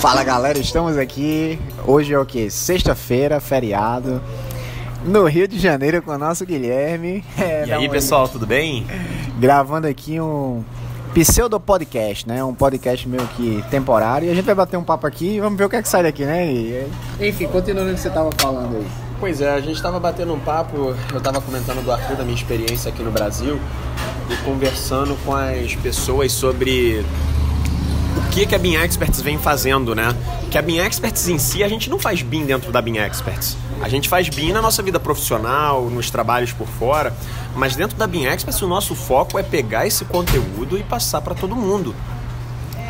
Fala galera, estamos aqui. Hoje é o que? Sexta-feira, feriado. No Rio de Janeiro com o nosso Guilherme. É, e aí pessoal, tudo bem? Gravando aqui um pseudo podcast, né? Um podcast meio que temporário. E a gente vai bater um papo aqui e vamos ver o que é que sai daqui, né? E, enfim, continuando o que você estava falando aí. Pois é, a gente estava batendo um papo, eu estava comentando do Arthur da minha experiência aqui no Brasil e conversando com as pessoas sobre que, que a Bean Experts vem fazendo, né? Que a Bean Experts em si, a gente não faz BIM dentro da Bean Experts. A gente faz BIM na nossa vida profissional, nos trabalhos por fora, mas dentro da Bean Experts o nosso foco é pegar esse conteúdo e passar para todo mundo.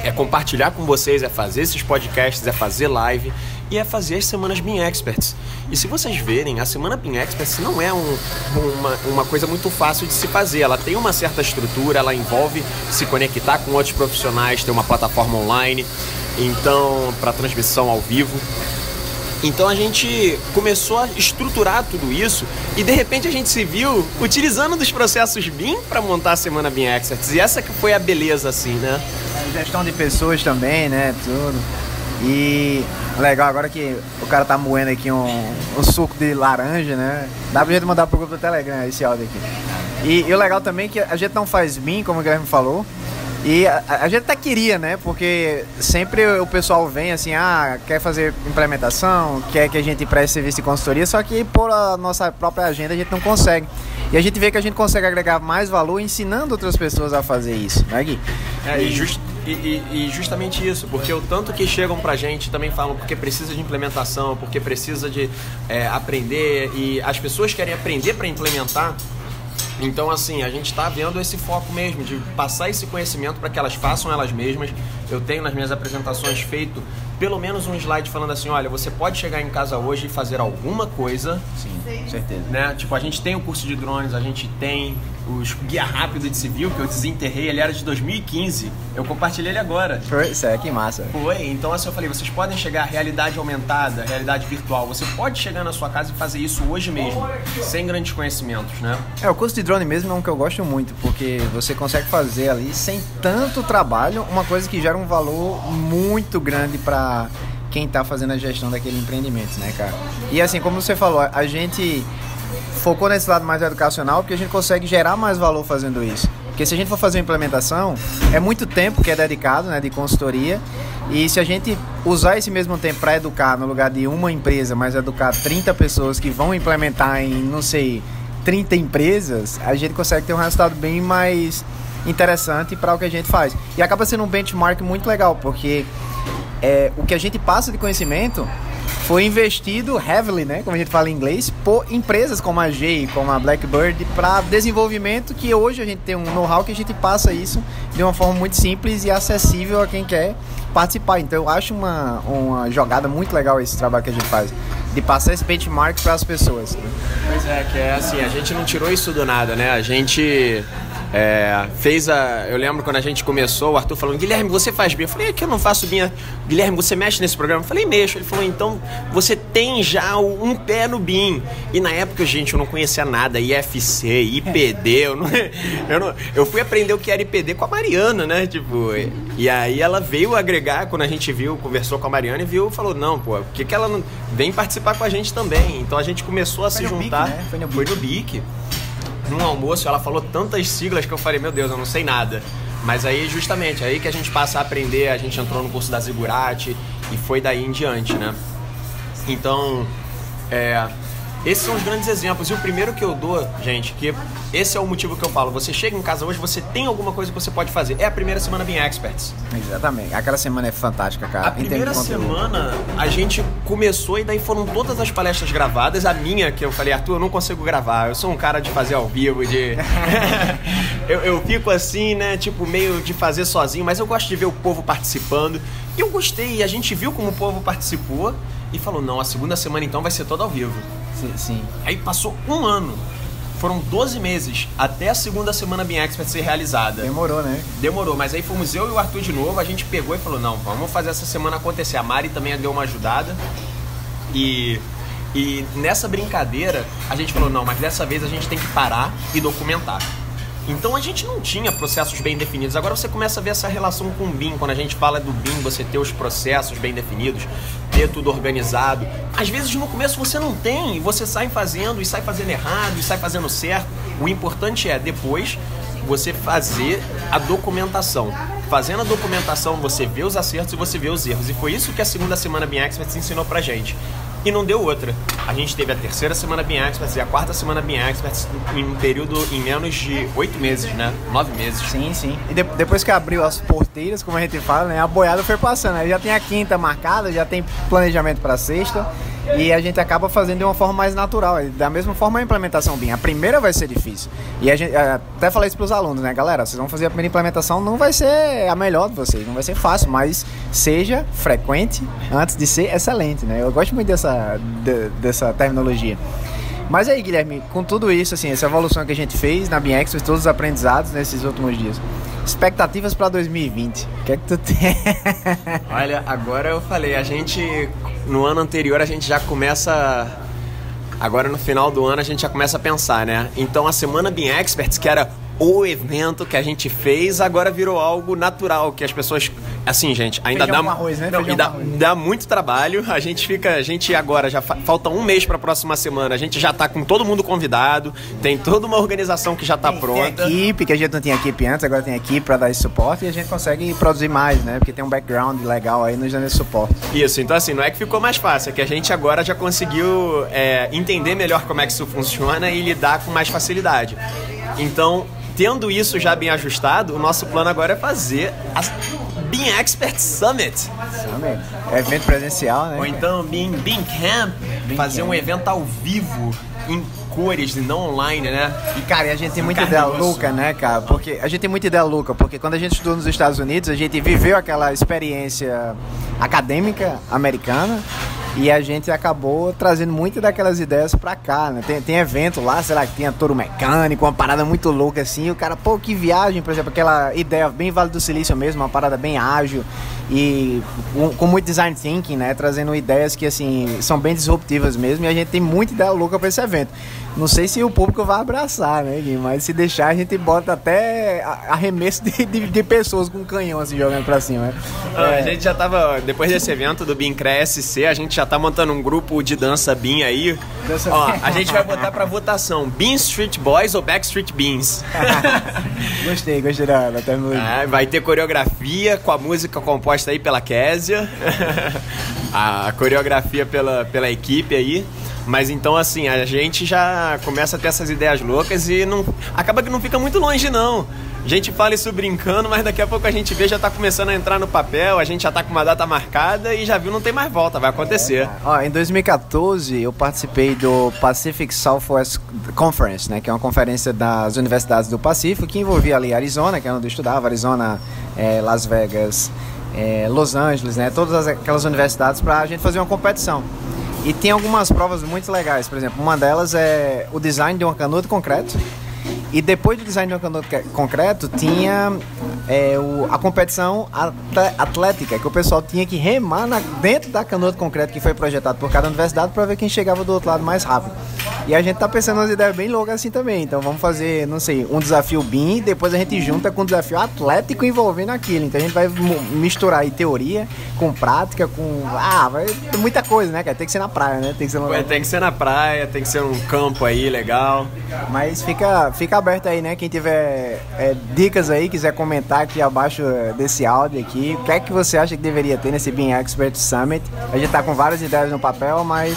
É compartilhar com vocês, é fazer esses podcasts, é fazer live e é fazer as semanas Bean Experts. E se vocês verem, a semana Bean Experts não é um, uma, uma coisa muito fácil de se fazer. Ela tem uma certa estrutura, ela envolve se conectar com outros profissionais, ter uma plataforma online, então para transmissão ao vivo. Então a gente começou a estruturar tudo isso e de repente a gente se viu utilizando dos processos BIM para montar a semana BIM Experts. E essa que foi a beleza assim, né? Gestão de pessoas também, né? Tudo. E legal agora que o cara tá moendo aqui um, um suco de laranja, né? Dá pra gente mandar pro grupo do Telegram esse áudio aqui. E, e o legal também é que a gente não faz BIM, como o Guilherme falou. E a, a, gente até queria, né? Porque sempre o pessoal vem assim, ah, quer fazer implementação, quer que a gente preste serviço de consultoria, só que por a nossa própria agenda a gente não consegue. E a gente vê que a gente consegue agregar mais valor ensinando outras pessoas a fazer isso, né, Gui? É, e, just, e, e, e, justamente isso, porque o tanto que chegam pra gente também falam porque precisa de implementação, porque precisa de é, aprender, e as pessoas querem aprender para implementar. Então, assim, a gente está vendo esse foco mesmo de passar esse conhecimento para que elas façam elas mesmas. Eu tenho nas minhas apresentações feito pelo menos um slide falando assim, olha, você pode chegar em casa hoje e fazer alguma coisa. Sim, Sim. certeza. Né? Tipo, a gente tem o curso de drones, a gente tem os guia rápido de civil que eu desenterrei, ele era de 2015. Eu compartilhei ele agora. Isso é, que massa. Foi, então assim eu falei, vocês podem chegar à realidade aumentada, realidade virtual. Você pode chegar na sua casa e fazer isso hoje mesmo, sem grandes conhecimentos, né? É, o curso de drone mesmo é um que eu gosto muito, porque você consegue fazer ali sem tanto trabalho, uma coisa que gera um valor muito grande para quem está fazendo a gestão daquele empreendimento, né, cara? E assim, como você falou, a gente focou nesse lado mais educacional porque a gente consegue gerar mais valor fazendo isso. Porque se a gente for fazer uma implementação, é muito tempo que é dedicado, né, de consultoria. E se a gente usar esse mesmo tempo para educar no lugar de uma empresa, mas educar 30 pessoas que vão implementar em, não sei, 30 empresas, a gente consegue ter um resultado bem mais interessante para o que a gente faz. E acaba sendo um benchmark muito legal, porque é, o que a gente passa de conhecimento foi investido heavily, né, como a gente fala em inglês, por empresas como a G, como a Blackbird, para desenvolvimento que hoje a gente tem um know-how que a gente passa isso de uma forma muito simples e acessível a quem quer participar. Então eu acho uma, uma jogada muito legal esse trabalho que a gente faz, de passar esse benchmark para as pessoas. Né? Pois é, que é assim, a gente não tirou isso do nada, né? A gente é, fez a. Eu lembro quando a gente começou, o Arthur falando, Guilherme, você faz BIM? Eu falei, é que eu não faço BIM. Guilherme, você mexe nesse programa? Eu falei, mexo. Ele falou, então você tem já um pé no BIM. E na época, gente, eu não conhecia nada, IFC, IPD, eu não, eu, não, eu fui aprender o que era IPD com a Mariana, né? Tipo, e aí ela veio agregar, quando a gente viu, conversou com a Mariana e viu, falou, não, pô, por que, que ela não vem participar com a gente também? Então a gente começou a Foi se juntar. BIC, né? Foi no. Foi no BIC num almoço ela falou tantas siglas que eu falei, meu Deus, eu não sei nada. Mas aí, justamente, aí que a gente passa a aprender, a gente entrou no curso da Zigurati e foi daí em diante, né? Então, é, esses são os grandes exemplos. E o primeiro que eu dou, gente, que esse é o motivo que eu falo. Você chega em casa hoje, você tem alguma coisa que você pode fazer. É a primeira semana Bean Experts. Exatamente. Aquela semana é fantástica, cara. A primeira semana a gente começou e daí foram todas as palestras gravadas. A minha, que eu falei, Arthur, eu não consigo gravar. Eu sou um cara de fazer ao vivo, de. eu, eu fico assim, né? Tipo, meio de fazer sozinho, mas eu gosto de ver o povo participando. E eu gostei, e a gente viu como o povo participou e falou: não, a segunda semana então vai ser toda ao vivo. Sim, sim. Aí passou um ano. Foram 12 meses até a segunda semana Bean Expert ser realizada. Demorou, né? Demorou, mas aí fomos eu e o Arthur de novo, a gente pegou e falou, não, vamos fazer essa semana acontecer. A Mari também deu uma ajudada. E, e nessa brincadeira, a gente falou, não, mas dessa vez a gente tem que parar e documentar. Então a gente não tinha processos bem definidos. Agora você começa a ver essa relação com o BIM. Quando a gente fala do BIM, você ter os processos bem definidos, ter tudo organizado. Às vezes no começo você não tem, e você sai fazendo, e sai fazendo errado, e sai fazendo certo. O importante é depois você fazer a documentação. Fazendo a documentação, você vê os acertos e você vê os erros. E foi isso que a segunda semana BIM Experts ensinou pra gente e não deu outra. A gente teve a terceira semana BIM Experts e a quarta semana BIM Experts em um período em menos de oito meses, né? Nove meses. Sim, sim. E de, depois que abriu as porteiras, como a gente fala, né? A boiada foi passando. Aí já tem a quinta marcada, já tem planejamento para sexta. E a gente acaba fazendo de uma forma mais natural. Da mesma forma a implementação BIM. A primeira vai ser difícil. E a gente até falei isso para os alunos, né, galera? Vocês vão fazer a primeira implementação, não vai ser a melhor de vocês, não vai ser fácil, mas seja frequente antes de ser excelente, né? Eu gosto muito dessa, de, dessa terminologia. Mas aí, Guilherme, com tudo isso, assim, essa evolução que a gente fez na BIEX, todos os aprendizados nesses últimos dias, expectativas para 2020, o que é que tu tem? Olha, agora eu falei, a gente, no ano anterior, a gente já começa agora no final do ano a gente já começa a pensar, né? Então a semana BIM Experts, que era o evento que a gente fez agora virou algo natural, que as pessoas. Assim, gente, ainda Feijão dá. arroz, né? Não, dá, arroz. dá muito trabalho. A gente fica. A gente agora já fa- falta um mês para a próxima semana. A gente já tá com todo mundo convidado. Tem toda uma organização que já tá Tem pronta. equipe, que a gente não tinha equipe antes, agora tem equipe para dar esse suporte e a gente consegue produzir mais, né? Porque tem um background legal aí nos dando esse suporte. Isso, então assim, não é que ficou mais fácil, é que a gente agora já conseguiu é, entender melhor como é que isso funciona e lidar com mais facilidade. Então, tendo isso já bem ajustado, o nosso plano agora é fazer a BIM Expert Summit. Também. É evento presencial, né? Ou então BIM, BIM Camp, fazer um evento ao vivo, em cores e não online, né? E, cara, a gente tem muita ideia louca, né, cara? Porque a gente tem muita ideia louca, porque quando a gente estudou nos Estados Unidos, a gente viveu aquela experiência acadêmica americana e a gente acabou trazendo muitas daquelas ideias pra cá, né? Tem, tem evento lá, sei lá, que tinha touro mecânico, uma parada muito louca assim, e o cara, pô, que viagem, por exemplo, aquela ideia bem Vale do Silício mesmo, uma parada bem ágil e com muito design thinking, né? Trazendo ideias que, assim, são bem disruptivas mesmo e a gente tem muita ideia louca pra esse evento. Não sei se o público vai abraçar, né, Gui? Mas se deixar, a gente bota até arremesso de, de, de pessoas com canhão assim jogando pra cima. né? Ah, É. A gente já tava, depois desse evento do BIM SC, a gente já tá montando um grupo de dança BIM aí. Dança- Ó, a gente vai botar pra votação, BIM Street Boys ou Backstreet Beans? Gostei, gostei da, da terminologia. É, vai ter coreografia com a música composta aí pela Késia. a coreografia pela, pela equipe aí. Mas então, assim, a gente já começa a ter essas ideias loucas e não acaba que não fica muito longe, não. A gente fala isso brincando, mas daqui a pouco a gente vê, já tá começando a entrar no papel, a gente já tá com uma data marcada e já viu, não tem mais volta, vai acontecer. Ó, em 2014 eu participei do Pacific Southwest Conference, né, que é uma conferência das universidades do Pacífico que envolvia ali Arizona, que é onde eu estudava, Arizona, eh, Las Vegas, eh, Los Angeles, né, todas as- aquelas universidades para a gente fazer uma competição. E tem algumas provas muito legais, por exemplo, uma delas é o design de uma canoa de concreto. E depois do design de canoa que- concreto, tinha é, o- a competição atlética, que o pessoal tinha que remar na- dentro da canoa de concreto que foi projetado por cada universidade para ver quem chegava do outro lado mais rápido. E a gente tá pensando umas ideias bem loucas assim também. Então vamos fazer, não sei, um desafio BIM e depois a gente junta com um desafio atlético envolvendo aquilo. Então a gente vai misturar aí teoria com prática, com. Ah, vai muita coisa, né, cara? Tem que ser na praia, né? Tem que ser Ué, Tem que ser na praia, tem que ser um campo aí legal. Mas fica, fica aberto aí, né? Quem tiver é, dicas aí, quiser comentar aqui abaixo é, desse áudio aqui, o que é que você acha que deveria ter nesse BIM Expert Summit? A gente tá com várias ideias no papel, mas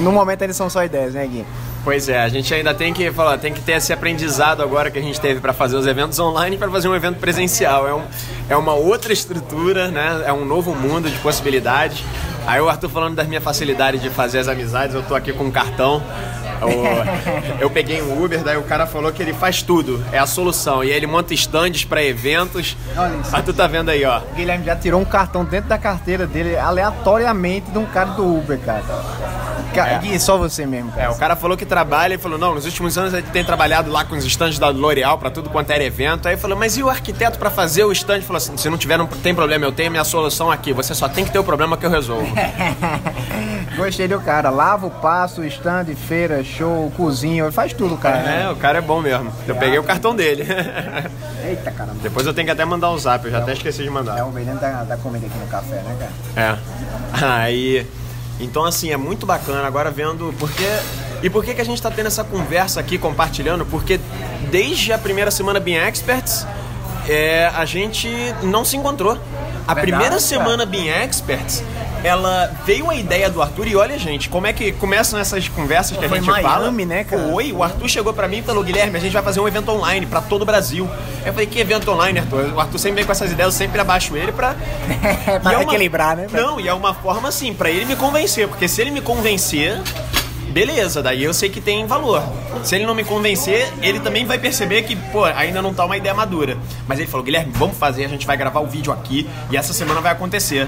no momento ainda são só ideias, né, Gui? Pois é, a gente ainda tem que falar, tem que ter esse aprendizado agora que a gente teve para fazer os eventos online para fazer um evento presencial. É, um, é uma outra estrutura, né? É um novo mundo de possibilidades. Aí o Arthur falando das minhas facilidades de fazer as amizades, eu tô aqui com um cartão. Eu, eu peguei um Uber, daí o cara falou que ele faz tudo, é a solução. E ele monta estandes para eventos. Olha isso. Arthur tá vendo aí, ó. O Guilherme já tirou um cartão dentro da carteira dele, aleatoriamente, de um cara do Uber, cara. Ca- É. Só você mesmo, cara. É, o cara falou que trabalha e falou: não, nos últimos anos ele tem trabalhado lá com os estandes da L'Oréal pra tudo quanto era evento. Aí falou: mas e o arquiteto pra fazer o stand? Falou assim: se não tiver, não tem problema, eu tenho a minha solução aqui. Você só tem que ter o problema que eu resolvo. Gostei do cara. Lava o passo, stand, feira, show, cozinha, ele faz tudo, cara. É, o cara é bom mesmo. Eu peguei o cartão dele. Eita, caramba. Depois eu tenho que até mandar um zap, eu já até esqueci de mandar. É o vendendo da, da comida aqui no café, né, cara? É. Aí. Então, assim, é muito bacana agora vendo. Porque. E por que, que a gente tá tendo essa conversa aqui compartilhando? Porque desde a primeira semana Bean Experts, é, a gente não se encontrou. A Verdade, primeira cara. semana Bean Experts, ela veio a ideia do Arthur e olha, gente, como é que começam essas conversas que a gente Miami, fala. né, cara? Foi, o Arthur chegou pra mim e falou: Guilherme, a gente vai fazer um evento online pra todo o Brasil. Eu falei: que evento online, Arthur? O Arthur sempre vem com essas ideias, eu sempre abaixo ele pra. pra E é uma- equilibrar, né? Não, e é uma forma assim, pra ele me convencer, porque se ele me convencer, beleza, daí eu sei que tem valor. Se ele não me convencer, ele também vai perceber que, pô, ainda não tá uma ideia madura. Mas ele falou, Guilherme, vamos fazer, a gente vai gravar o vídeo aqui e essa semana vai acontecer.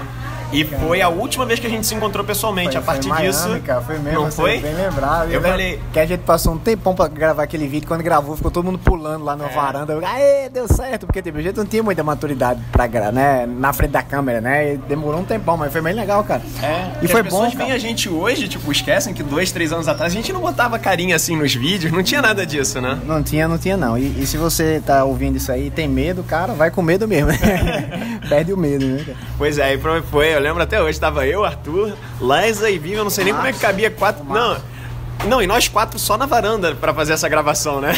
E foi a última vez que a gente se encontrou pessoalmente. a partir foi Miami, disso. cara, foi mesmo, não foi? bem lembrado. Eu lembro falei- que a gente passou um tempão pra gravar aquele vídeo. Quando gravou, ficou todo mundo pulando lá na É. varanda. Eu, Aê, deu certo, porque tipo, a gente não tinha muita maturidade pra gravar, né? Na frente da câmera, né? E demorou um tempão, mas foi bem legal, cara. É, e foi as bom. pessoas cara. veem a gente hoje, tipo, esquecem que dois, três anos atrás a gente não botava carinha assim nos vídeos, não tinha nada disso, né? Não tinha, não tinha não. E, e se você tá ouvindo isso aí e tem medo, cara, vai com medo mesmo. Perde o medo, né, cara? Pois é, e foi, eu lembro até hoje, tava eu, Arthur, Liza e Vivi, eu não sei nem como é que cabia quatro. Não, não, e nós quatro só na varanda pra fazer essa gravação, né?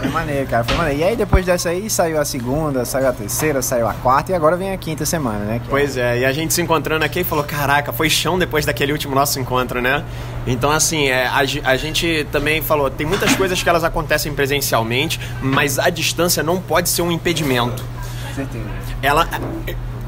Foi maneiro, cara, foi maneiro. E aí depois dessa aí saiu a segunda, saiu a terceira, saiu a quarta e agora vem a quinta semana, né? que- Pois é, e a gente se encontrando aqui e falou: caraca, foi chão depois daquele último nosso encontro, né? Então, assim, é, a, a gente também falou: tem muitas coisas que elas acontecem presencialmente, mas a distância não pode ser um impedimento. Com certeza. ela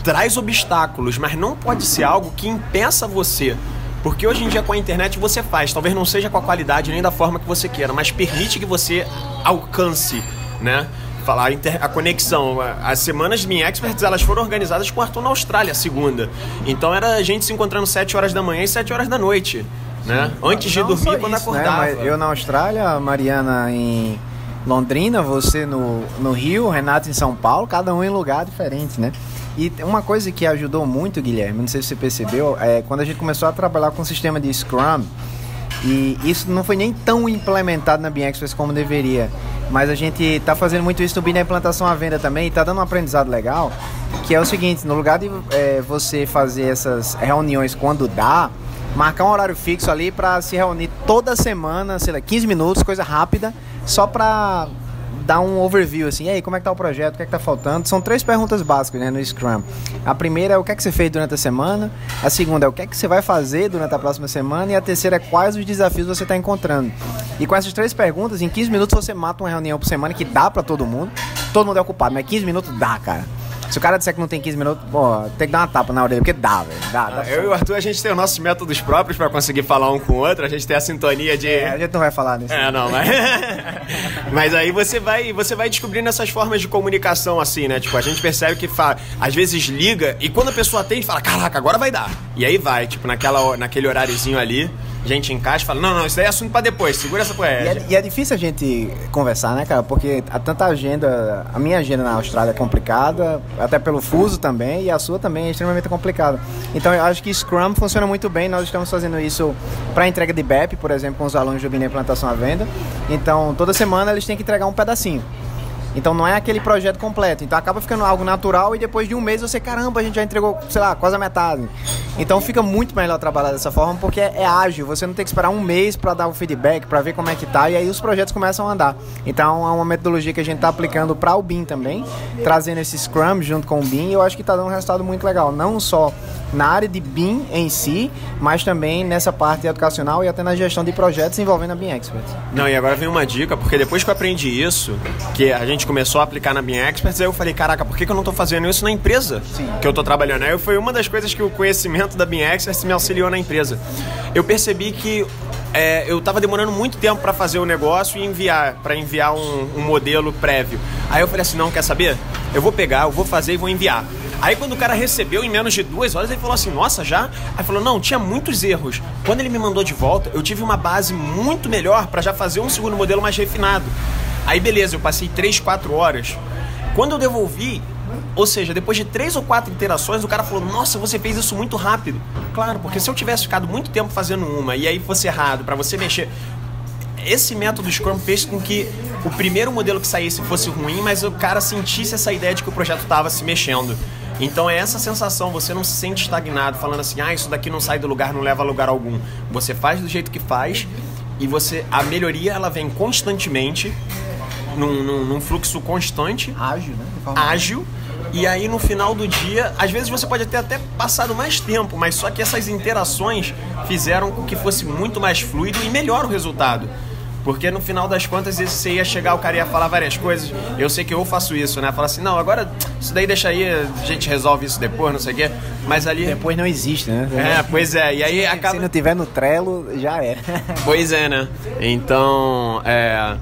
traz obstáculos, mas não pode ser algo que impeça você. Porque hoje em dia com a internet você faz, talvez não seja com a qualidade nem da forma que você queira, mas permite que você alcance, né? Falar a, conexão. As semanas de Minha Experts elas foram organizadas com o Arthur na Austrália, a segunda. Então era a gente se encontrando 7 horas da manhã e 7 horas da noite. Né? Antes de Não dormir, quando isso, né? acordava. Mas eu na Austrália, a Mariana em Londrina, você no, no Rio, o Renato em São Paulo, cada um em lugar diferente, né? E uma coisa que ajudou muito, Guilherme, não sei se você percebeu, é quando a gente começou a trabalhar com o sistema de Scrum, e isso não foi nem tão implementado na Bean Express como deveria. Mas a gente está fazendo muito isso no Bean na implantação à venda também e está dando um aprendizado legal. Que é o seguinte, no lugar de é, você fazer essas reuniões quando dá, marcar um horário fixo ali para se reunir toda semana, sei lá, 15 minutos, coisa rápida, só para dar um overview assim, e aí, como é que tá o projeto, o que é que tá faltando? São três perguntas básicas, né, no Scrum. A primeira é o que é que você fez durante a semana, a segunda é o que é que você vai fazer durante a próxima semana e a terceira é quais os desafios você está encontrando. E com essas três perguntas, em 15 minutos você mata uma reunião por semana que dá para todo mundo. Todo mundo é ocupado, mas 15 minutos dá, cara. Se o cara disser que não tem 15 minutos, pô, tem que dar uma tapa na orelha, porque dá, velho. Dá, dá. Eu e o Arthur, a gente tem os nossos métodos próprios para conseguir falar um com o outro, a gente tem a sintonia de. É, a gente não vai falar nisso. É, não, mas. mas aí você vai, você vai descobrindo essas formas de comunicação assim, né? Tipo, a gente percebe que fa... às vezes liga e quando a pessoa atende, fala, caraca, agora vai dar. E aí vai, tipo, naquela, naquele horáriozinho ali, gente encaixa e fala, não, não, isso daí é assunto pra depois, segura essa E poesia. é, e é difícil a gente conversar, né, cara? Porque há tanta agenda. A minha agenda na Austrália é complicada, até pelo fuso também, e a sua também é extremamente complicada. Então eu acho que Scrum funciona muito bem. Nós estamos fazendo isso para entrega de BEP, por exemplo, com os alunos do Bina Implantação à Venda. Então toda semana eles têm que entregar um pedacinho. Então não é aquele projeto completo. Então acaba ficando algo natural e depois de um mês você, caramba, a gente já entregou, sei lá, quase a metade. Então fica muito melhor trabalhar dessa forma porque é, é ágil. Você não tem que esperar um mês para dar o feedback, para ver como é que tá e aí os projetos começam a andar. Então é uma metodologia que a gente está aplicando para o BIM também, trazendo esse Scrum junto com o BIM e eu acho que está dando um resultado muito legal. Não só na área de BIM em si, mas também nessa parte educacional e até na gestão de projetos envolvendo a BIM Expert. Não, e agora vem uma dica, porque depois que eu aprendi isso, que a gente começou a aplicar na minha Experts, aí eu falei, caraca, por que, eu não tô fazendo isso na empresa Sim. que eu tô trabalhando? Aí foi uma das coisas que o conhecimento da minha Experts me auxiliou na empresa. Eu percebi que é, eu tava demorando muito tempo para fazer o negócio e enviar, para enviar um, um modelo prévio. Aí eu falei assim, não, quer saber? Eu vou pegar, eu vou fazer e vou enviar. Aí quando o cara recebeu em menos de duas horas, ele falou assim, nossa, já? Aí falou, não, tinha muitos erros. Quando ele me mandou de volta, eu tive uma base muito melhor para já fazer um segundo modelo mais refinado. Aí beleza, eu passei três, quatro horas. Quando eu devolvi, Ou seja, depois de três ou quatro interações, o cara falou: Nossa, você fez isso muito rápido. Claro, porque se eu tivesse ficado muito tempo fazendo uma e aí fosse errado para você mexer. Esse método Scrum fez com que o primeiro modelo que saísse fosse ruim, mas o cara sentisse essa ideia de que o projeto estava se mexendo. Então é essa sensação, você não se sente estagnado, falando assim, ah, isso daqui não sai do lugar, não leva a lugar algum. Você faz do jeito que faz e você a melhoria ela vem constantemente, num, num, num fluxo constante. Ágil, né? Ágil. E aí no final do dia, às vezes você pode ter até passado mais tempo, mas só que essas interações fizeram com que fosse muito mais fluido e melhor o resultado. Porque no final das contas você ia chegar, o cara ia falar várias coisas. Eu sei que eu faço isso, né? Falar assim, não, agora isso daí deixa aí, a gente resolve isso depois, não sei o quê. Mas ali. Depois não existe, né? É, pois é. E aí acaba. Se não tiver no Trello, já é. Pois é, né? Então, é.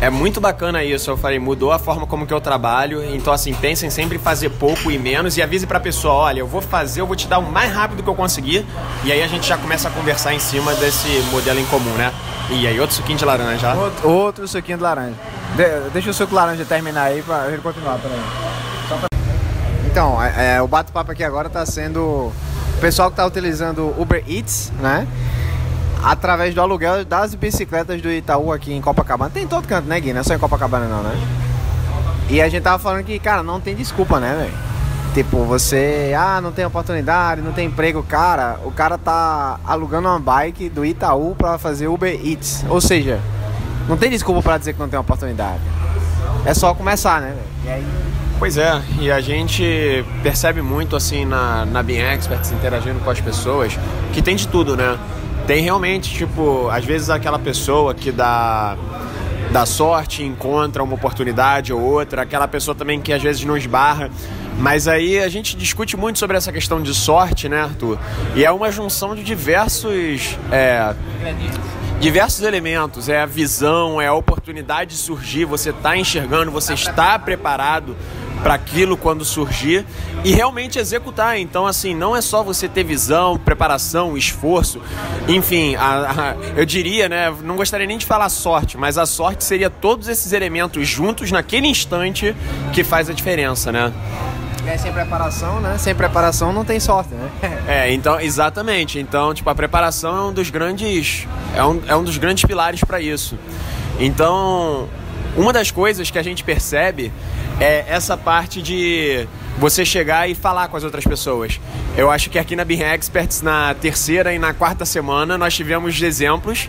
É muito bacana isso, eu falei, mudou a forma como que eu trabalho, então assim, pensem sempre em fazer pouco e menos e avise pra pessoa, olha, eu vou fazer, eu vou te dar o mais rápido que eu conseguir, e aí a gente já começa a conversar em cima desse modelo em comum, né? E aí, outro suquinho de laranja. Outro, outro suquinho de laranja. De, deixa o suco de laranja terminar aí pra gente continuar, peraí. Então, é, é, o bate-papo aqui agora tá sendo o pessoal que tá utilizando Uber Eats, né? Através do aluguel das bicicletas do Itaú aqui em Copacabana. Tem em todo canto, né, Gui? Não é só em Copacabana, não, né? E a gente tava falando que, cara, não tem desculpa, né, velho? Tipo, você, ah, não tem oportunidade, não tem emprego, cara. O cara tá alugando uma bike do Itaú para fazer Uber Eats. Ou seja, não tem desculpa para dizer que não tem oportunidade. É só começar, né, velho? Pois é, e a gente percebe muito assim na, na Bean Experts interagindo com as pessoas que tem de tudo, né? Tem realmente, tipo, às vezes aquela pessoa que dá, dá sorte, encontra uma oportunidade ou outra, aquela pessoa também que às vezes não esbarra. Mas aí a gente discute muito sobre essa questão de sorte, né, Arthur? E é uma junção de diversos. É, diversos elementos. É a visão, é a oportunidade de surgir, você está enxergando, você está preparado para aquilo quando surgir e realmente executar. Então, assim, não é só você ter visão, preparação, esforço, enfim, a, a, eu diria, né? Não gostaria nem de falar sorte, mas a sorte seria todos esses elementos juntos naquele instante que faz a diferença, né? É sem preparação, né? Sem preparação não tem sorte, né? é, então, exatamente. Então, tipo, a preparação é um dos grandes. É um, é um dos grandes pilares para isso. Então, uma das coisas que a gente percebe é essa parte de você chegar e falar com as outras pessoas. Eu acho que aqui na Bean Experts, na terceira e na quarta semana, nós tivemos exemplos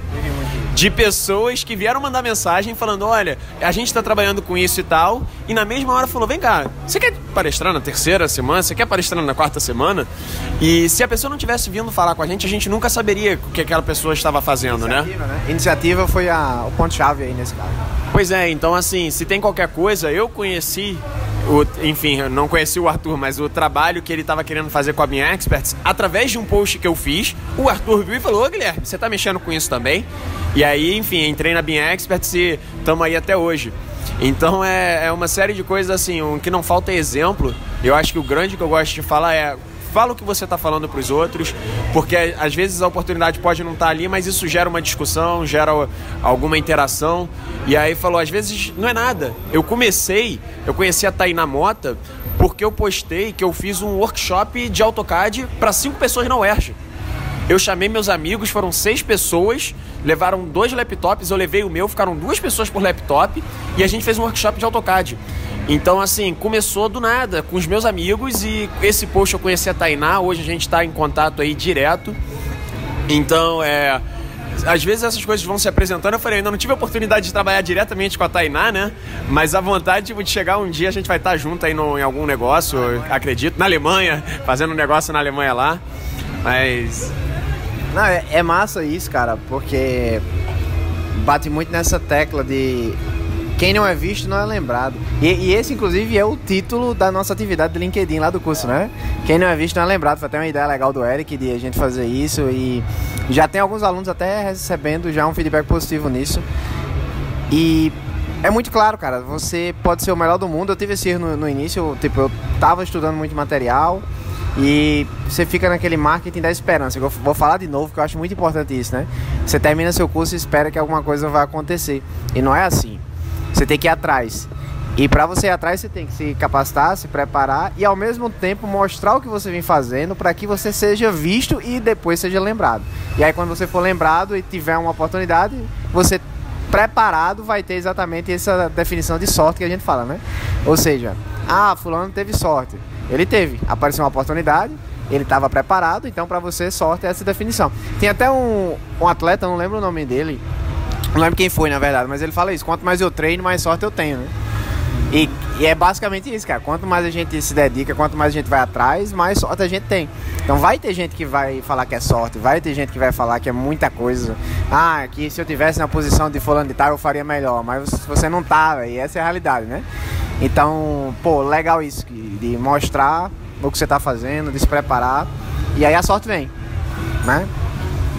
de pessoas que vieram mandar mensagem falando: olha, a gente está trabalhando com isso e tal, e na mesma hora falou: vem cá, você quer palestrar na terceira semana? Você quer palestrar na quarta semana? E se a pessoa não tivesse vindo falar com a gente, a gente nunca saberia o que aquela pessoa estava fazendo, né? Iniciativa, né? né? Iniciativa foi a, o ponto-chave aí nesse caso. Pois é, então assim, se tem qualquer coisa, eu conheci o, enfim, eu não conheci o Arthur, mas o trabalho que ele estava querendo fazer com a minha Experts, através de um post que eu fiz, o Arthur viu e falou: Ô Guilherme, você está mexendo com isso também? E aí, enfim, entrei na Bean Experts e estamos aí até hoje. Então é, é uma série de coisas assim, o que não falta é exemplo. Eu acho que o grande que eu gosto de falar é fala o que você está falando para os outros, porque às vezes a oportunidade pode não estar tá ali, mas isso gera uma discussão, gera alguma interação. E aí falou, às vezes não é nada. Eu comecei, eu conheci a Tainá Mota porque eu postei que eu fiz um workshop de AutoCAD para cinco pessoas na UERJ. Eu chamei meus amigos, foram seis pessoas, levaram dois laptops, eu levei o meu, ficaram duas pessoas por laptop e a gente fez um workshop de AutoCAD. Então, assim, começou do nada, com os meus amigos e esse post eu conheci a Tainá, hoje a gente está em contato aí direto. Então, é. Às vezes essas coisas vão se apresentando. Eu falei, ainda não tive a oportunidade de trabalhar diretamente com a Tainá, né? Mas a vontade tipo, de chegar um dia a gente vai estar junto aí no, em algum negócio, acredito, na Alemanha, fazendo um negócio na Alemanha lá. Mas. Não, é, é massa isso, cara, porque bate muito nessa tecla de quem não é visto não é lembrado. E, e, esse, inclusive, é o título da nossa atividade do LinkedIn lá do curso, né? Quem não é visto não é lembrado. Foi até uma ideia legal do Eric de a gente fazer isso. E já tem alguns alunos até recebendo já um feedback positivo nisso. E é muito claro, cara. Você pode ser o melhor do mundo. Eu tive esse erro no, no início. Tipo, eu tava estudando muito material. E você fica naquele marketing da esperança. Eu vou falar de novo, que eu acho muito importante isso, né? Você termina seu curso e espera que alguma coisa vai acontecer. E não é assim. Você tem que ir atrás. E para você ir atrás, você tem que se capacitar, se preparar e ao mesmo tempo mostrar o que você vem fazendo para que você seja visto e depois seja lembrado. E aí quando você for lembrado e tiver uma oportunidade, você preparado vai ter exatamente essa definição de sorte que a gente fala, né? Ou seja, ah, fulano teve sorte. Ele teve, apareceu uma oportunidade, ele estava preparado, então para você sorte é essa definição. Tem até um, um atleta, não lembro o nome dele, não lembro quem foi na verdade, mas ele fala isso: quanto mais eu treino, mais sorte eu tenho, né? E, e, é basicamente isso, cara. Quanto mais a gente se dedica, quanto mais a gente vai atrás, mais sorte a gente tem. Então vai ter gente que vai falar que é sorte, vai ter gente que vai falar que é muita coisa. Ah, que se eu tivesse na posição de fulano de tal eu faria melhor. Mas você não tá, e essa é a realidade, né? Então, pô, legal isso, de mostrar o que você tá fazendo, de se preparar. E aí a sorte vem, né?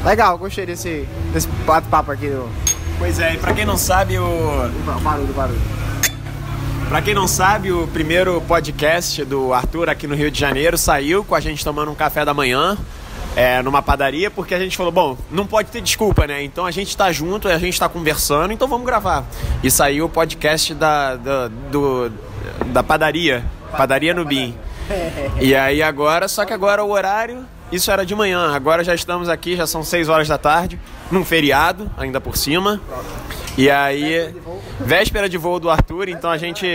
Legal, gostei desse, desse bate-papo aqui. Do... Pois é, e pra quem não sabe, o. O barulho, o barulho. Para quem não sabe, o primeiro podcast do Arthur aqui no Rio de Janeiro saiu com a gente tomando um café da manhã. É, numa padaria, porque a gente falou, bom, não pode ter desculpa, né? Então a gente tá junto, a gente tá conversando, então vamos gravar. E saiu o podcast da, da, do, da padaria, Padaria no BIM. E aí agora, só que agora o horário, isso era de manhã, agora já estamos aqui, já são 6 horas da tarde, num feriado, ainda por cima. E aí, véspera de voo do Arthur, então a gente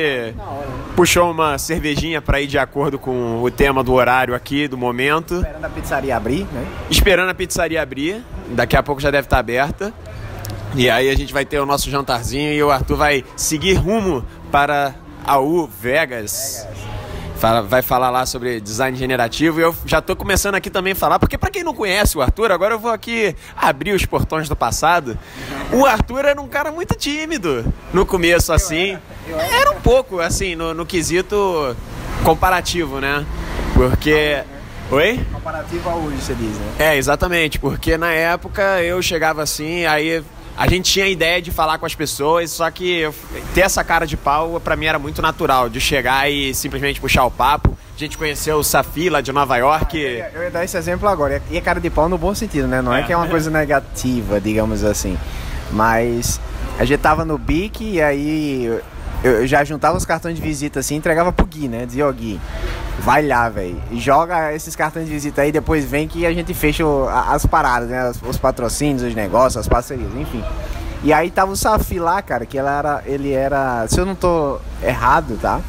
puxou uma cervejinha para ir de acordo com o tema do horário aqui, do momento. Esperando a pizzaria abrir, né? Esperando a pizzaria abrir, daqui a pouco já deve estar aberta. E aí a gente vai ter o nosso jantarzinho e o Arthur vai seguir rumo para a U Vegas. Vegas vai falar lá sobre design generativo e eu já estou começando aqui também a falar, porque para quem não conhece o Arthur, agora eu vou aqui abrir os portões do passado. O Arthur era um cara muito tímido no começo, assim. Era um pouco, assim, no, no quesito comparativo, né? Porque. Oi? Comparativo a hoje, você diz, né? É, exatamente, porque na época eu chegava assim, aí a gente tinha a ideia de falar com as pessoas, só que ter essa cara de pau para mim era muito natural, de chegar e simplesmente puxar o papo. A gente conheceu o Safi lá de Nova York. Eu ia, eu ia dar esse exemplo agora. E é cara de pau no bom sentido, né? Não é, é que é uma coisa negativa, digamos assim. Mas a gente tava no BIC e aí eu já juntava os cartões de visita assim entregava pro Gui, né? Dizia, ó Gui, vai lá, velho. Joga esses cartões de visita aí, depois vem que a gente fecha as paradas, né? Os, os, patrocínios, os negócios, as parcerias, enfim. E aí tava o Safi lá, cara, que ela era, ele era, se eu não tô errado, tá?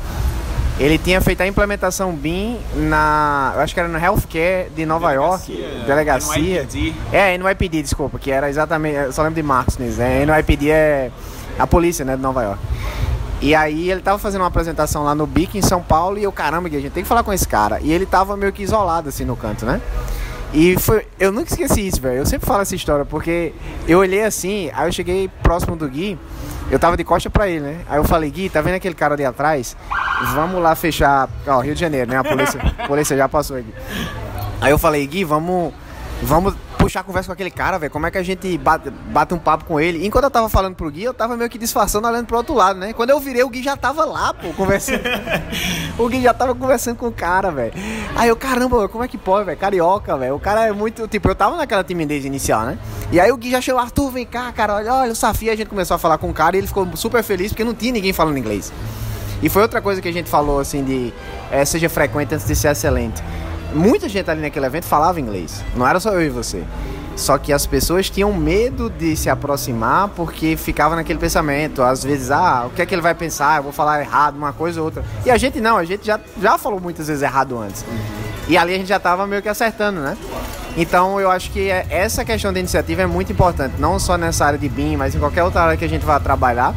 Ele tinha feito a implementação BIM na. Eu acho que era no Healthcare de Nova delegacia, York. Delegacia. NYPD. É, NYPD, desculpa, que era exatamente. Eu só lembro de Marcos né? NYPD é a polícia, né, de Nova York. E aí ele tava fazendo uma apresentação lá no BIC em São Paulo e eu, caramba, a gente tem que falar com esse cara. E ele tava meio que isolado assim no canto, né? E foi, eu nunca esqueci isso, velho. Eu sempre falo essa história porque eu olhei assim, aí eu cheguei próximo do Gui, eu tava de costa pra ele, né? Aí eu falei, Gui, tá vendo aquele cara ali atrás? Vamos lá fechar, ó, Rio de Janeiro, né? A polícia, a polícia já passou aqui. Aí eu falei, Gui, vamos vamos puxar a conversa com aquele cara, velho. Como é que a gente bate, bate, um papo com ele? enquanto eu tava falando pro Gui, eu tava meio que disfarçando, olhando pro outro lado, né? Quando eu virei, o Gui já tava lá, pô, conversando. o Gui já tava conversando com o cara, velho. Aí eu, caramba, como é que pode, velho? Carioca, velho. O cara é muito. Tipo, eu tava naquela timidez inicial, né? E aí o Gui já chegou, Arthur, vem cá, cara. Olha, olha o Safi. A gente começou a falar com o cara e ele ficou super feliz porque não tinha ninguém falando inglês. E foi outra coisa que a gente falou, assim, de é, seja frequente antes de ser excelente. Muita gente ali naquele evento falava inglês. Não era só eu e você. Só que as pessoas tinham medo de se aproximar porque ficava naquele pensamento. Às vezes, ah, o que é que ele vai pensar? Eu vou falar errado, uma coisa ou outra. E a gente não, a gente já, já falou muitas vezes errado antes. E ali a gente já estava meio que acertando, né? Então eu acho que é, essa questão da iniciativa é muito importante, não só nessa área de BIM, mas em qualquer outra área que a gente vá trabalhar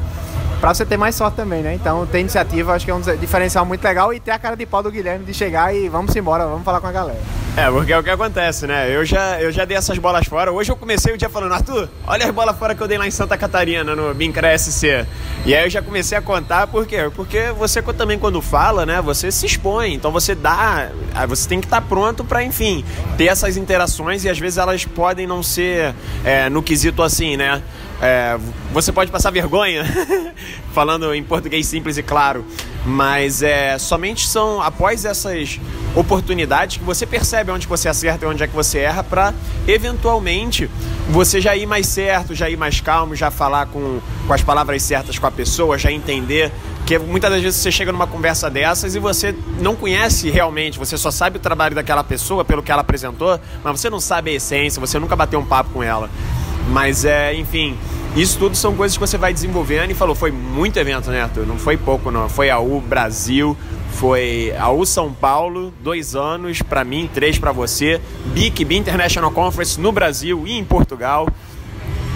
para você ter mais sorte também, né? Então, ter iniciativa acho que é um diferencial muito legal e ter a cara de pau do Guilherme de chegar e vamos embora, vamos falar com a galera. É, porque é o que acontece, né? Eu já, eu já dei essas bolas fora. Hoje eu comecei o dia falando, Arthur, olha as bolas fora que eu dei lá em Santa Catarina, no Bincra SC. E aí eu já comecei a contar, por quê? Porque você também, quando fala, né, você se expõe. Então você dá. Você tem que estar pronto para, enfim, ter essas interações e às vezes elas podem não ser é, no quesito assim, né? É, você pode passar vergonha, falando em português simples e claro, mas é, somente são após essas oportunidades que você percebe onde você acerta e onde é que você erra para eventualmente você já ir mais certo, já ir mais calmo, já falar com, com as palavras certas com a pessoa, já entender que muitas das vezes você chega numa conversa dessas e você não conhece realmente, você só sabe o trabalho daquela pessoa pelo que ela apresentou, mas você não sabe a essência, você nunca bateu um papo com ela. Mas é, enfim, isso tudo são coisas que você vai desenvolvendo e falou, foi muito evento, né, Arthur? Não foi pouco, não. Foi a U Brasil, foi a U São Paulo, dois anos para mim, três para você. BIC, B International Conference no Brasil e em Portugal.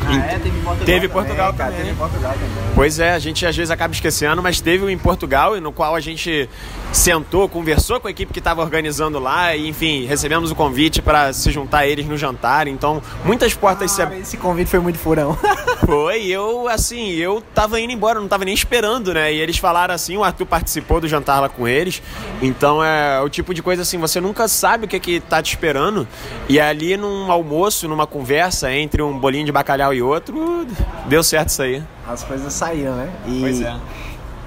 Ah, é? Teve Portugal, teve Portugal também, também. Teve Portugal também. Pois é, a gente às vezes acaba esquecendo, mas teve o em Portugal, no qual a gente sentou, conversou com a equipe que estava organizando lá e, enfim, recebemos o convite para se juntar a eles no jantar. Então, muitas portas ah, se Esse convite foi muito furão. foi, eu, assim, eu tava indo embora, não tava nem esperando, né? E eles falaram assim, o Arthur participou do jantar lá com eles. Então, é o tipo de coisa assim, você nunca sabe o que é que tá te esperando. E ali num almoço, numa conversa entre um bolinho de bacalhau e outro, deu certo isso aí. As coisas saíram, né? E... Pois é.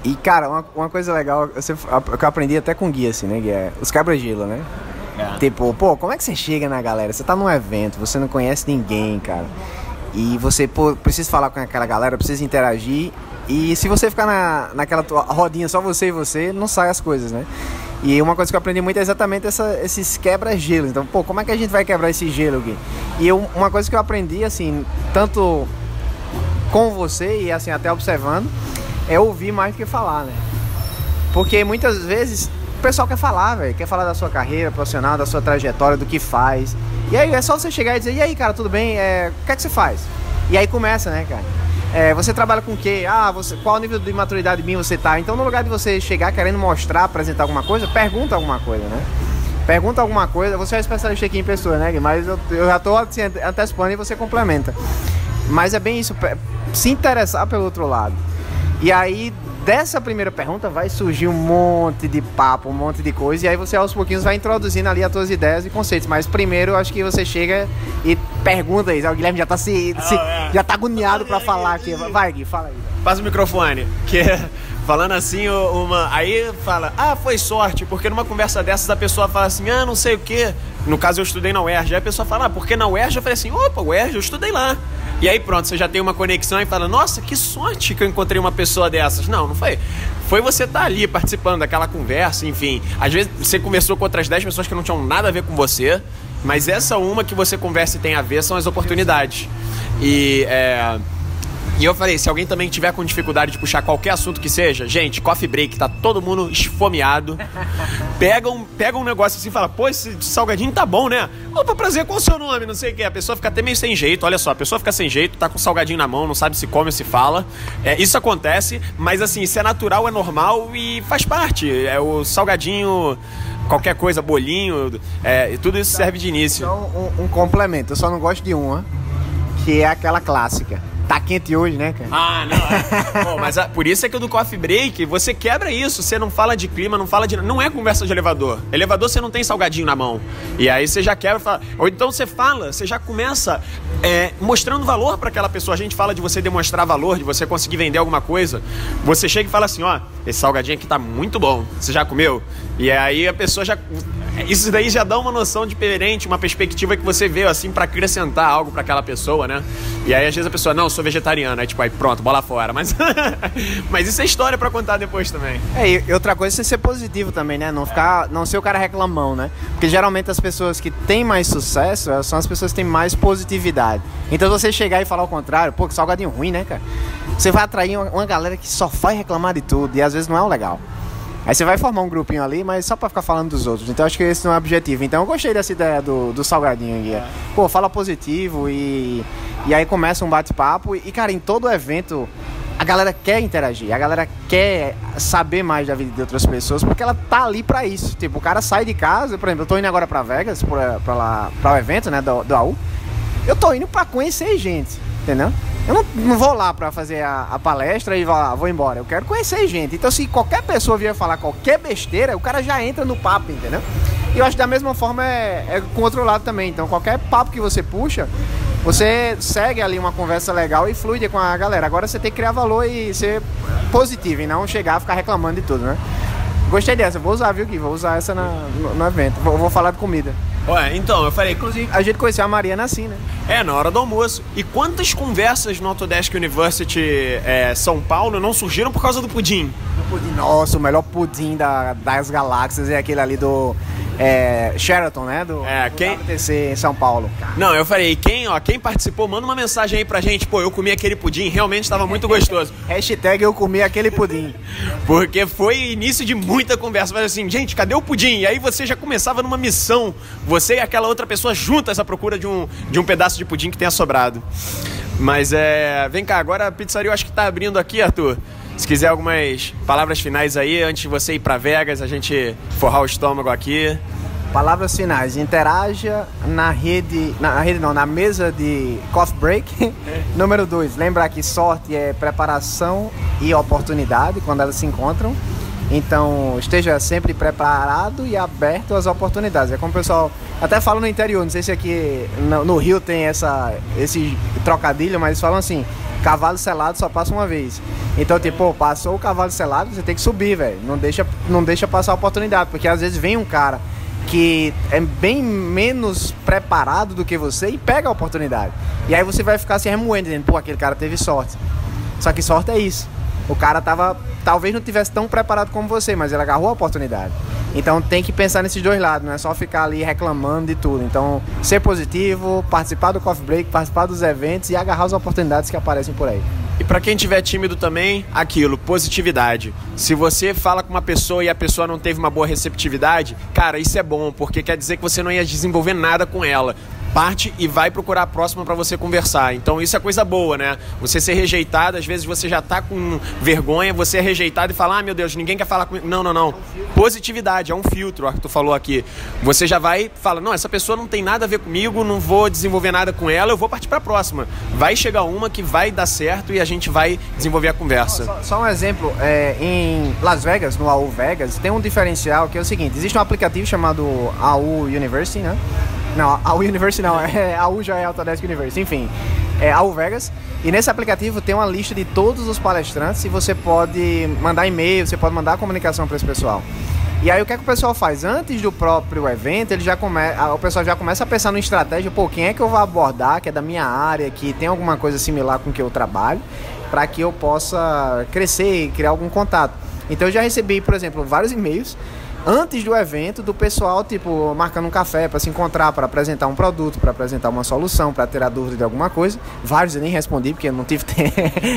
E, cara, uma, uma coisa legal, eu, sempre, eu aprendi até com guia, assim, né? Que é os quebra-gelo, né? É. Tipo, pô, como é que você chega na galera? Você tá num evento, você não conhece ninguém, cara. E você pô, precisa falar com aquela galera, precisa interagir. E se você ficar na, naquela rodinha só você e você, não sai as coisas, né? E uma coisa que eu aprendi muito é exatamente essa, esses quebra-gelos. Então, pô, como é que a gente vai quebrar esse gelo aqui? E eu, uma coisa que eu aprendi, assim, tanto com você e assim, até observando, é ouvir mais do que falar, né? Porque muitas vezes o pessoal quer falar, velho, quer falar da sua carreira profissional, da sua trajetória, do que faz. E aí é só você chegar e dizer, e aí, cara, tudo bem? É, o que é que você faz? E aí começa, né, cara? É, você trabalha com o quê? Ah, você, qual nível de maturidade minha você tá? Então, no lugar de você chegar querendo mostrar, apresentar alguma coisa, pergunta alguma coisa, né? Pergunta alguma coisa. Você é especialista aqui em pessoa, né? Mas eu, eu já tô assim, antecipando e você complementa. Mas é bem isso, se interessar pelo outro lado. E aí, dessa primeira pergunta, vai surgir um monte de papo, um monte de coisa, e aí você aos pouquinhos vai introduzindo ali as suas ideias e conceitos. Mas primeiro, acho que você chega e pergunta isso. O Guilherme já tá se. se é. já tá agoniado para falar aqui. Vai, Gui, fala aí. Passa o microfone, que falando assim, uma. Aí fala, ah, foi sorte, porque numa conversa dessas a pessoa fala assim, ah, não sei o quê. No caso, eu estudei na UERJ. Aí a pessoa fala, ah, porque na UERJ eu falei assim, opa, UERJ, eu estudei lá. E aí pronto, você já tem uma conexão e fala, nossa, que sorte que eu encontrei uma pessoa dessas. Não, não foi. Foi você estar tá ali participando daquela conversa, enfim. Às vezes você conversou com outras 10 pessoas que não tinham nada a ver com você, mas essa uma que você conversa e tem a ver são as oportunidades. E é e eu falei, se alguém também tiver com dificuldade de puxar qualquer assunto que seja, gente, coffee break, tá todo mundo esfomeado. Pega um, pega um negócio assim e fala, pô, esse salgadinho tá bom, né? Opa, prazer, qual o seu nome? Não sei o que. A pessoa fica até meio sem jeito, olha só, a pessoa fica sem jeito, tá com o salgadinho na mão, não sabe se come ou se fala. É, isso acontece, mas assim, isso é natural, é normal e faz parte. É o salgadinho qualquer coisa, bolinho, é, tudo isso serve de início. Então, um, um complemento, eu só não gosto de uma, que é aquela clássica Tá quente hoje, né, cara? Ah, não. É. Bom, mas a, por isso é que do coffee break, você quebra isso. Você não fala de clima, não fala de. Não é conversa de elevador. Elevador você não tem salgadinho na mão. E aí você já quebra fala. Ou então você fala, você já começa é, mostrando valor para aquela pessoa. A gente fala de você demonstrar valor, de você conseguir vender alguma coisa. Você chega e fala assim: ó, esse salgadinho aqui tá muito bom. Você já comeu? E aí a pessoa já. Isso daí já dá uma noção diferente, uma perspectiva que você vê, assim, para acrescentar algo para aquela pessoa, né? E aí às vezes a pessoa, não, sou vegetariana. Aí tipo, aí pronto, bola fora. Mas, mas isso é história para contar depois também. É, e outra coisa é ser positivo também, né? Não ficar, não ser o cara reclamão, né? Porque geralmente as pessoas que têm mais sucesso são as pessoas que têm mais positividade. Então você chegar e falar o contrário, pô, que salgadinho ruim, né, cara? Você vai atrair uma, galera que só faz reclamar de tudo e às vezes não é o legal. Aí você vai formar um grupinho ali, mas só pra ficar falando dos outros. Então acho que esse não é o objetivo. Então eu gostei dessa ideia do, do salgadinho aqui. É. Pô, fala positivo e, e aí começa um bate-papo. E, cara, em todo evento a galera quer interagir, a galera quer saber mais da vida de outras pessoas, porque ela tá ali para isso. Tipo, o cara sai de casa, por exemplo, eu tô indo agora para Vegas, pra, pra lá, pra o evento, né, do, do AU. Eu tô indo para conhecer gente, entendeu? Eu não, não vou lá para fazer a, a, palestra e vou, vou embora. Eu quero conhecer gente. Então, se qualquer pessoa vier falar qualquer besteira, o cara já entra no papo, entendeu? E eu acho que da mesma forma é, é com o outro lado também. Então, qualquer papo que você puxa, você segue ali uma conversa legal e fluide com a galera. Agora você tem que criar valor e ser positivo e não chegar a ficar reclamando de tudo, né? Gostei dessa, vou usar, viu, Gui? Vou usar essa na, no, no, evento. Vou, vou, falar de comida. Ué, então, eu falei, inclusive. A gente conheceu a Mariana assim, né? É, na hora do almoço. E quantas conversas no Autodesk University é, São Paulo não surgiram por causa do pudim? Do pudim, nossa, o melhor pudim da, das galáxias é aquele ali do é, Sheraton, né? Do, é, quem... do em São Paulo. Não, eu falei, quem, ó, quem participou, manda uma mensagem aí pra gente. Pô, eu comi aquele pudim, realmente estava muito gostoso. Hashtag eu comi aquele pudim. Porque foi início de muita conversa. Mas assim, gente, cadê o pudim? E aí você já começava numa missão. Você e aquela outra pessoa juntas à procura de um, de um pedaço de pudim que tenha sobrado. Mas é. Vem cá, agora a pizzaria eu acho que tá abrindo aqui, Arthur. Se quiser algumas palavras finais aí, antes de você ir para Vegas, a gente forrar o estômago aqui. Palavras finais. Interaja na rede. Na rede não, na mesa de coffee break. É. Número dois, lembrar que sorte é preparação e oportunidade quando elas se encontram. Então esteja sempre preparado e aberto às oportunidades. É como o pessoal até fala no interior, não sei se aqui no, Rio tem essa, esse trocadilho, mas eles falam assim: cavalo selado só passa uma vez. Então, tipo, passou o cavalo selado, você tem que subir, velho. Não deixa, não deixa passar a oportunidade, porque às vezes vem um cara que é bem menos preparado do que você e pega a oportunidade. E aí você vai ficar se remoendo, dizendo, pô, aquele cara teve sorte. Só que sorte é isso. O cara tava, talvez não tivesse tão preparado como você, mas ele agarrou a oportunidade. Então tem que pensar nesses dois lados, não é só ficar ali reclamando de tudo. Então, ser positivo, participar do coffee break, participar dos eventos e agarrar as oportunidades que aparecem por aí. E para quem tiver tímido também, aquilo, positividade. Se você fala com uma pessoa e a pessoa não teve uma boa receptividade, cara, isso é bom, porque quer dizer que você não ia desenvolver nada com ela parte e vai procurar a próxima para você conversar. Então isso é coisa boa, né? Você ser rejeitado, às vezes você já tá com vergonha, você é rejeitado e fala: "Ah, meu Deus, ninguém quer falar comigo". Não, não, não. Positividade é um filtro, que tu falou aqui. Você já vai fala: "Não, essa pessoa não tem nada a ver comigo, não vou desenvolver nada com ela, eu vou partir para a próxima". Vai chegar uma que vai dar certo e a gente vai desenvolver a conversa. Só, só um exemplo, é, em Las Vegas, no AU Vegas, tem um diferencial que é o seguinte, existe um aplicativo chamado AU University, né? Não, a U University não, é, a U já é Autodesk University, enfim. É a U Vegas. E nesse aplicativo tem uma lista de todos os palestrantes e você pode mandar e-mail, você pode mandar comunicação para esse pessoal. E aí o que, é que o pessoal faz? Antes do próprio evento, ele já come... o pessoal já começa a pensar numa estratégia, pô, quem é que eu vou abordar, que é da minha área, que tem alguma coisa similar com que eu trabalho, para que eu possa crescer e criar algum contato. Então eu já recebi, por exemplo, vários e-mails antes do evento do pessoal, tipo, marcando um café para se encontrar, para apresentar um produto, para apresentar uma solução, para tirar dúvida de alguma coisa. Vários eu nem respondi, porque eu não tive tempo.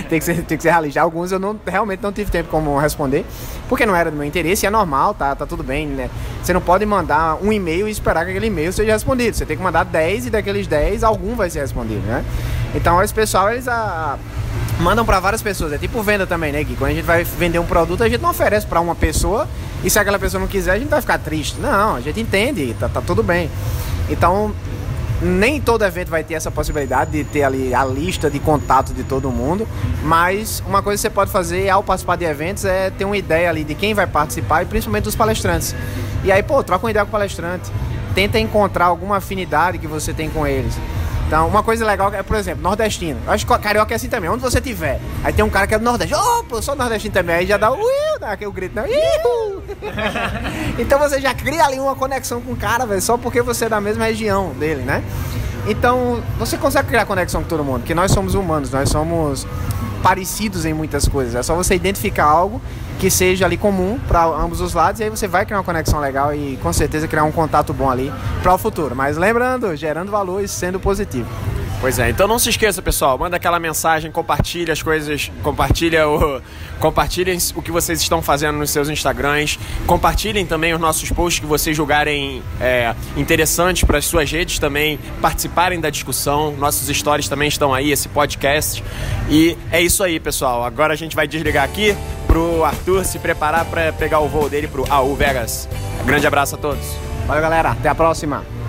tem, que ser, tem que ser realista. Alguns eu não, realmente não tive tempo como responder, porque não era do meu interesse, é normal, tá, tá tudo bem, né? Você não pode mandar um e-mail e esperar que aquele e-mail seja respondido. Você tem que mandar 10 e daqueles 10, algum vai ser respondido, né? Então, esse pessoal, eles a, mandam para várias pessoas. É tipo venda também, né, Gui? Quando a gente vai vender um produto, a gente não oferece para uma pessoa e se aquela pessoa não quiser, a gente vai ficar triste. Não, a gente entende, tá, tá tudo bem. Então, nem todo evento vai ter essa possibilidade de ter ali a lista de contato de todo mundo, mas uma coisa que você pode fazer ao participar de eventos é ter uma ideia ali de quem vai participar e principalmente dos palestrantes. E aí, pô, troca uma ideia com o palestrante. Tenta encontrar alguma afinidade que você tem com eles. Então, uma coisa legal é, por exemplo, nordestino. Eu acho que carioca é assim também, onde você tiver. Aí tem um cara que é do Nordeste. Ô, oh, eu sou nordestino também. Aí já dá o dá aquele grito, né? então você já cria ali uma conexão com o cara, velho, só porque você é da mesma região dele, né? Então, você consegue criar conexão com todo mundo, porque nós somos humanos, nós somos parecidos em muitas coisas. É só você identificar algo que seja ali comum para ambos os lados e aí você vai criar uma conexão legal e com certeza criar um contato bom ali para o futuro. Mas lembrando, gerando valor e sendo positivo. Pois é, então não se esqueça, pessoal, manda aquela mensagem, compartilha as coisas, compartilha o, compartilhem o que vocês estão fazendo nos seus Instagrams, compartilhem também os nossos posts que vocês julgarem é, interessantes para as suas redes também, participarem da discussão, nossos stories também estão aí, esse podcast. E é isso aí, pessoal. Agora a gente vai desligar aqui pro Arthur se preparar para pegar o voo dele pro AU Vegas. grande abraço a todos. Valeu, galera. Até a próxima.